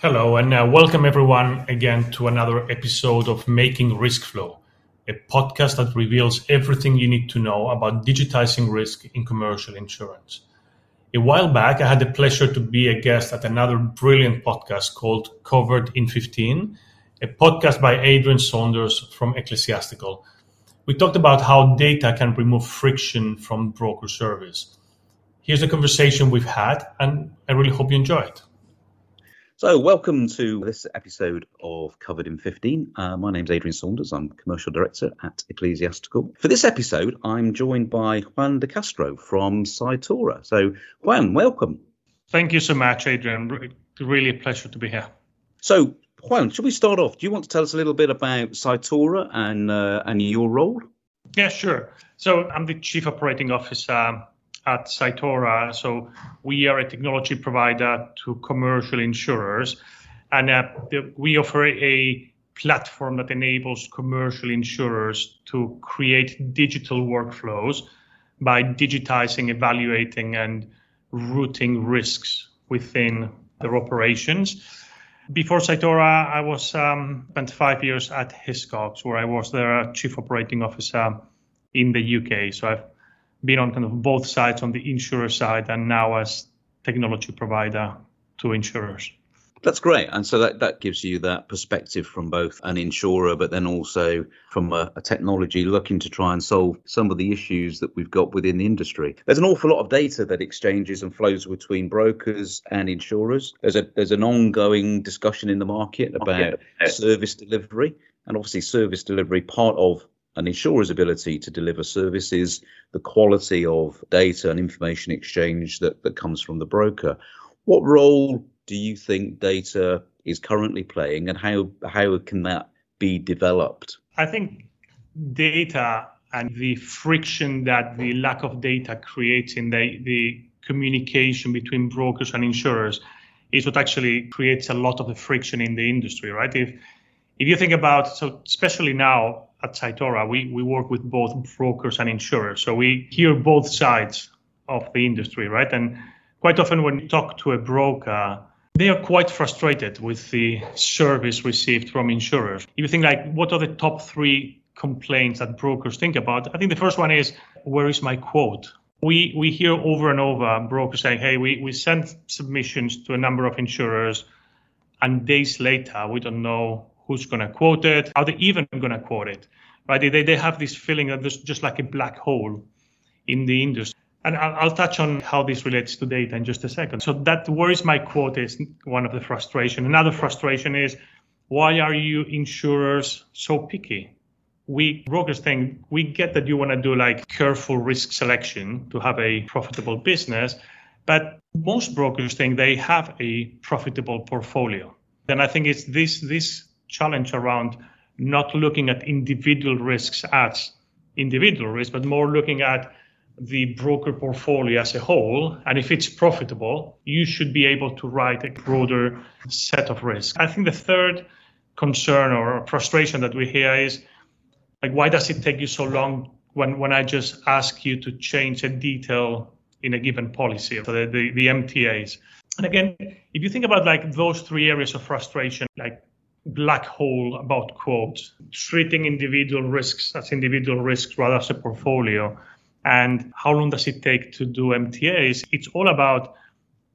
Hello, and uh, welcome everyone again to another episode of Making Risk Flow, a podcast that reveals everything you need to know about digitizing risk in commercial insurance. A while back, I had the pleasure to be a guest at another brilliant podcast called Covered in 15, a podcast by Adrian Saunders from Ecclesiastical. We talked about how data can remove friction from broker service. Here's the conversation we've had, and I really hope you enjoy it. So, welcome to this episode of Covered in 15. Uh, my name's Adrian Saunders. I'm Commercial Director at Ecclesiastical. For this episode, I'm joined by Juan de Castro from Cytora. So, Juan, welcome. Thank you so much, Adrian. Really a pleasure to be here. So, Juan, should we start off? Do you want to tell us a little bit about Cytora and uh, and your role? Yeah, sure. So, I'm the Chief Operating Officer at Cytora. So we are a technology provider to commercial insurers, and uh, the, we offer a platform that enables commercial insurers to create digital workflows by digitizing, evaluating, and routing risks within their operations. Before Cytora, I was um, spent five years at Hiscox, where I was their chief operating officer in the UK. So I've been on kind of both sides on the insurer side and now as technology provider to insurers. That's great. And so that, that gives you that perspective from both an insurer, but then also from a, a, technology looking to try and solve some of the issues that we've got within the industry. There's an awful lot of data that exchanges and flows between brokers and insurers. There's a there's an ongoing discussion in the market about service delivery. And obviously service delivery part of an insurer's ability to deliver services, the quality of data and information exchange that, that comes from the broker. What role do you think data is currently playing and how, how can that be developed? I think data and the friction that the lack of data creates in the, the communication between brokers and insurers is what actually creates a lot of the friction in the industry, right? If if you think about so especially now at Cytora, we, we work with both brokers and insurers. So we hear both sides of the industry, right? And quite often when you talk to a broker, they are quite frustrated with the service received from insurers. If you think like, what are the top three complaints that brokers think about? I think the first one is, where is my quote? We we hear over and over brokers saying, hey, we, we sent submissions to a number of insurers, and days later we don't know who's going to quote it, are they even going to quote it, right? They, they have this feeling that there's just like a black hole in the industry. And I'll, touch on how this relates to data in just a second. So that worries my quote is one of the frustration. Another frustration is why are you insurers so picky? We brokers think we get that you want to do like careful risk selection to have a profitable business, but most brokers think they have a profitable portfolio. And I think it's this this challenge around not looking at individual risks as individual risks, but more looking at the broker portfolio as a whole. And if it's profitable, you should be able to write a broader set of risks. I think the third concern or frustration that we hear is like, why does it take you so long when, when I just ask you to change a detail in a given policy, so the, the, the MTAs? And again, if you think about like those three areas of frustration, like black hole about quotes, treating individual risks as individual risks rather as a portfolio. And how long does it take to do MTAs? It's all about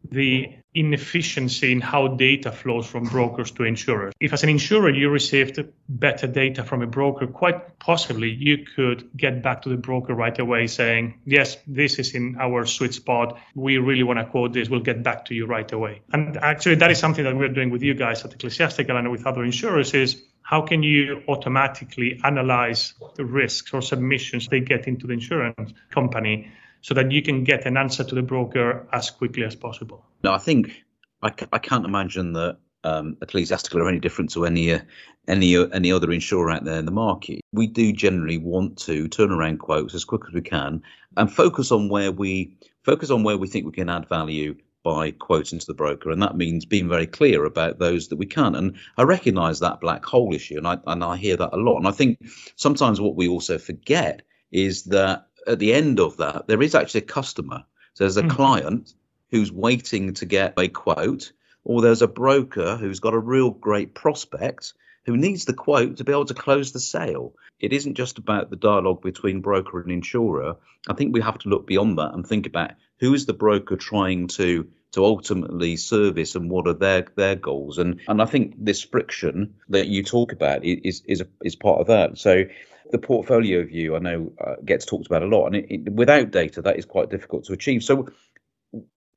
the inefficiency in how data flows from brokers to insurers. If, as an insurer, you received better data from a broker, quite possibly you could get back to the broker right away saying, Yes, this is in our sweet spot. We really want to quote this. We'll get back to you right away. And actually, that is something that we're doing with you guys at Ecclesiastical and with other insurers is how can you automatically analyze the risks or submissions they get into the insurance company so that you can get an answer to the broker as quickly as possible. No, I think I, I can't imagine that um, Ecclesiastical are any different to any uh, any uh, any other insurer out there in the market. We do generally want to turn around quotes as quick as we can and focus on where we focus on where we think we can add value by quoting to the broker, and that means being very clear about those that we can. And I recognise that black hole issue, and I and I hear that a lot. And I think sometimes what we also forget is that at the end of that, there is actually a customer. So there's a mm-hmm. client who's waiting to get a quote. or there's a broker who's got a real great prospect who needs the quote to be able to close the sale. It isn't just about the dialogue between broker and insurer. I think we have to look beyond that and think about who is the broker trying to to ultimately service and what are their their goals and and I think this friction that you talk about is is is part of that. So the portfolio view I know uh, gets talked about a lot, and it, it, without data that is quite difficult to achieve. So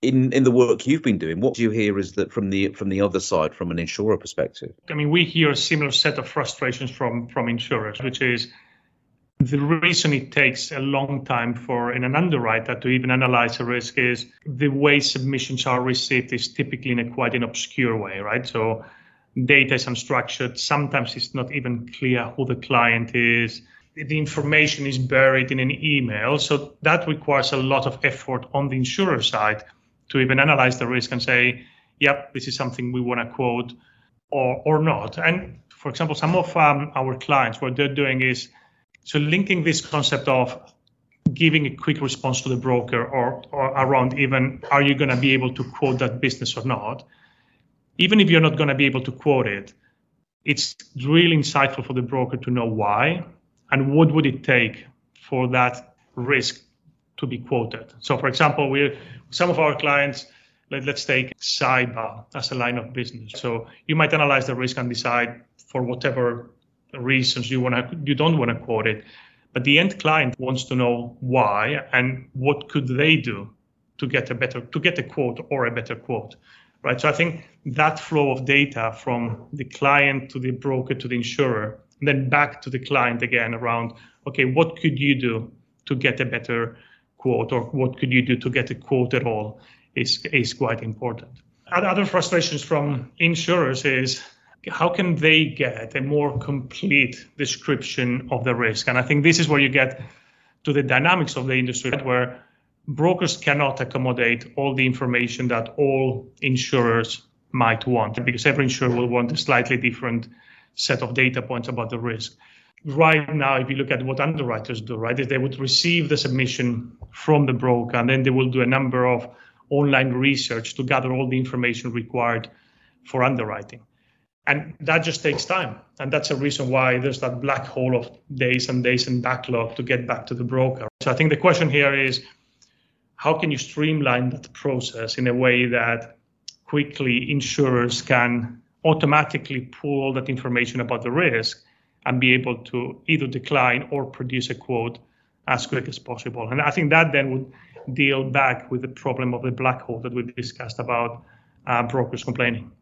in in the work you've been doing, what do you hear is that from the from the other side, from an insurer perspective? I mean, we hear a similar set of frustrations from from insurers, which is the reason it takes a long time for an underwriter to even analyze a risk is the way submissions are received is typically in a quite an obscure way, right? So data is unstructured. Sometimes it's not even clear who the client is. The information is buried in an email. So that requires a lot of effort on the insurer side to even analyze the risk and say, yep, this is something we want to quote or, or not. And for example, some of um, our clients, what they're doing is so linking this concept of giving a quick response to the broker or, or around even are you going to be able to quote that business or not, even if you're not going to be able to quote it, it's really insightful for the broker to know why and what would it take for that risk to be quoted. So, for example, we some of our clients, let, us take cyber as a line of business. So you might analyze the risk and decide for whatever reasons you want to you don't want to quote it, but the end client wants to know why and what could they do to get a better to get a quote or a better quote right so i think that flow of data from the client to the broker to the insurer and then back to the client again around okay what could you do to get a better quote or what could you do to get a quote at all is, is quite important. Other frustrations from insurers is how can they get a more complete description of the risk? And I think this is where you get to the dynamics of the industry where brokers cannot accommodate all the information that all insurers might want because every insurer will want a slightly different set of data points about the risk right now, if you look at what underwriters do, right, is they would receive the submission from the broker and then they will do a number of online research to gather all the information required for underwriting. And that just takes time. And that's a reason why there's that black hole of days and days and backlog to get back to the broker. So I think the question here is how can you streamline that process in a way that quickly insurers can automatically pull that information about the risk and be able to either decline or produce a quote as quick as possible. And I think that then would deal back with the problem of the black hole that we've discussed about uh, brokers complaining.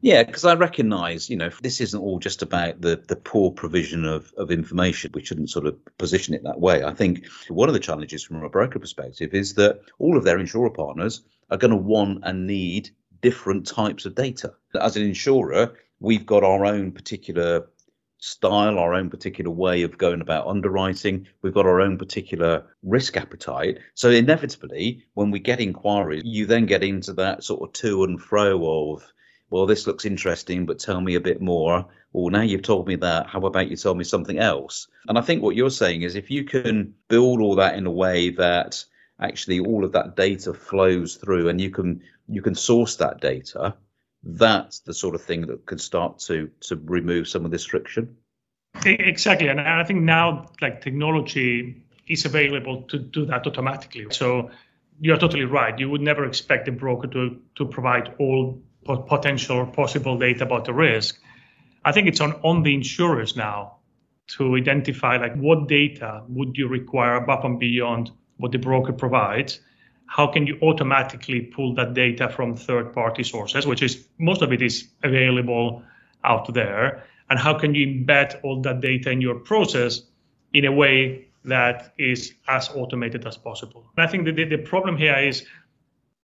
Yeah, because I recognise, you know, this isn't all just about the the poor provision of, of information. We shouldn't sort of position it that way. I think one of the challenges from a broker perspective is that all of their insurer partners are going to want and need different types of data. As an insurer, we've got our own particular style, our own particular way of going about underwriting. We've got our own particular risk appetite. So inevitably, when we get inquiries, you then get into that sort of to and fro of, well, this looks interesting, but tell me a bit more. Well, now you've told me that. How about you tell me something else? And I think what you're saying is if you can build all that in a way that actually all of that data flows through and you can you can source that data that's the sort of thing that could start to to remove some of this friction. Exactly, and I think now like technology is available to do that automatically. So you're totally right. You would never expect a broker to to provide all potential or possible data about the risk. I think it's on on the insurers now to identify like what data would you require above and beyond what the broker provides how can you automatically pull that data from third party sources, which is most of it is available out there, and how can you embed all that data in your process in a way that is as automated as possible. And I think the, the problem here is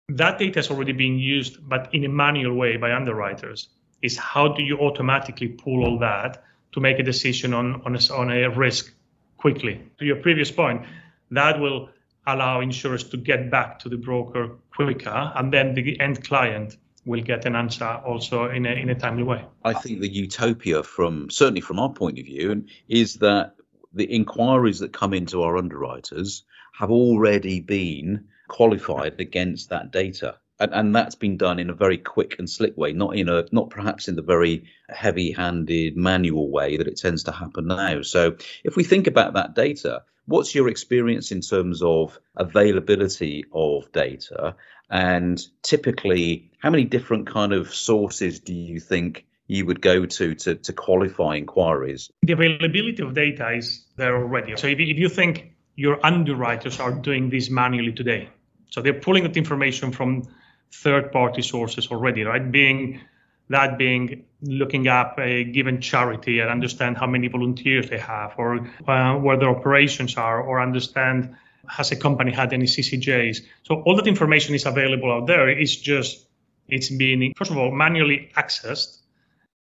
that data is already being used, but in a manual way by underwriters. Is how do you automatically pull all that to make a decision on, on, a, on a risk quickly? To your previous point, that will allow insurers to get back to the broker quicker, and then the end client will get an answer also in a, in a timely way. I think the utopia, from certainly from our point of view, is that the inquiries that come into our underwriters have already been qualified against that data. And, and that's been done in a very quick and slick way, not in a not perhaps in the very heavy-handed manual way that it tends to happen now. So if we think about that data, what's your experience in terms of availability of data, and typically how many different kind of sources do you think you would go to to, to qualify inquiries? The availability of data is there already. So if, if you think your underwriters are doing this manually today, so they're pulling that information from third party sources already, right? Being that being looking up a given charity and understand how many volunteers they have or uh, where their operations are or understand has a company had any CCJs. So all that information is available out there. It's just it's being first of all manually accessed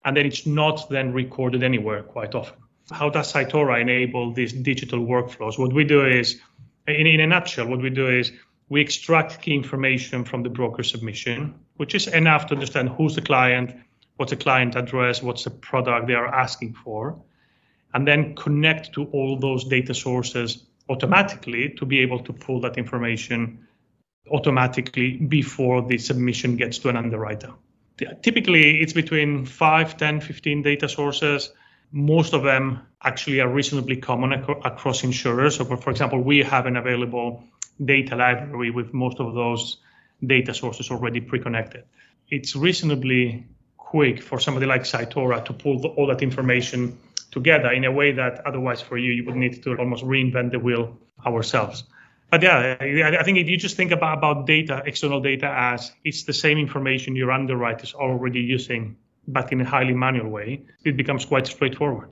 and then it's not then recorded anywhere quite often. How does Cytora enable these digital workflows? What we do is in, in a nutshell, what we do is we extract key information from the broker submission, which is enough to understand who's the client, what's the client address, what's the product they are asking for, and then connect to all those data sources automatically to be able to pull that information automatically before the submission gets to an underwriter. Typically, it's between 5, 10, 15 data sources. Most of them actually are reasonably common ac- across insurers. So, for example, we have an available data library with most of those data sources already pre-connected. It's reasonably quick for somebody like Cytora to pull the, all that information together in a way that otherwise for you, you would need to almost reinvent the wheel ourselves. But yeah, I think if you just think about, about data, external data as it's the same information your underwriters are already using, but in a highly manual way, it becomes quite straightforward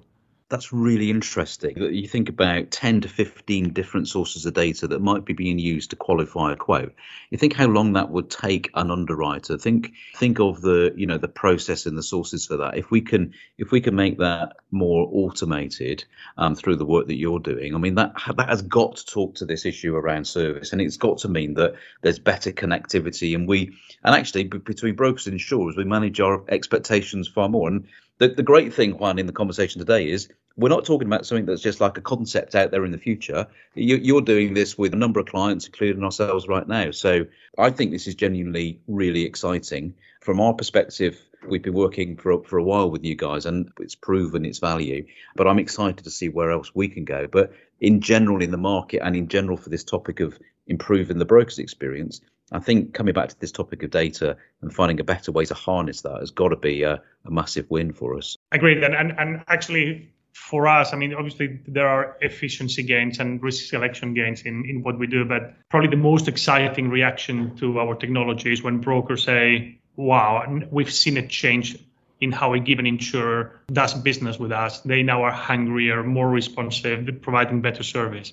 that's really interesting that you think about 10 to 15 different sources of data that might be being used to qualify a quote. You think how long that would take an underwriter. Think think of the you know the process and the sources for that. If we can if we can make that more automated um, through the work that you're doing i mean that that has got to talk to this issue around service. And it's got to mean that there's better connectivity. And we and actually between brokers and insurers we manage our expectations far more. And the, the great thing, Juan, in the conversation today is we're not talking about something that's just like a concept out there in the future. You, are doing this with a number of clients, including ourselves right now. So I think this is genuinely really exciting. From our perspective, we've been working for, for a while with you guys and it's proven its value. But I'm excited to see where else we can go. But in general, in the market and in general for this topic of improving the broker's experience, I think coming back to this topic of data and finding a better way to harness that has got to be a, a massive win for us. Agreed. And, and, and actually, for us, I mean, obviously there are efficiency gains and risk selection gains in, in what we do, but probably the most exciting reaction to our technology is when brokers say, wow, we've seen a change in how a given insurer does business with us. They now are hungrier, more responsive, providing better service.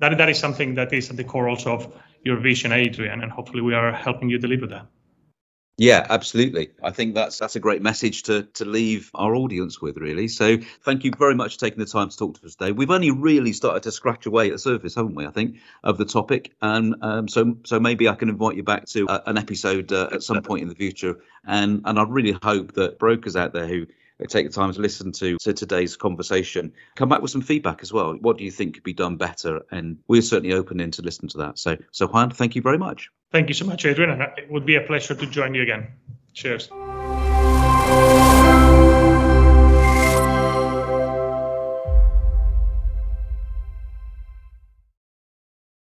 That, that is something that is at the core also of your vision, Adrian, and hopefully we are helping you deliver that. Yeah, absolutely. I think that's that's a great message to to leave our audience with, really. So, thank you very much for taking the time to talk to us today. We've only really started to scratch away at the surface, haven't we? I think of the topic, and um, so so maybe I can invite you back to uh, an episode uh, at some point in the future, and and I really hope that brokers out there who take the time to listen to, to today's conversation. Come back with some feedback as well. What do you think could be done better? And we're certainly open in to listen to that. So, so Juan, thank you very much. Thank you so much, Adrian. It would be a pleasure to join you again. Cheers.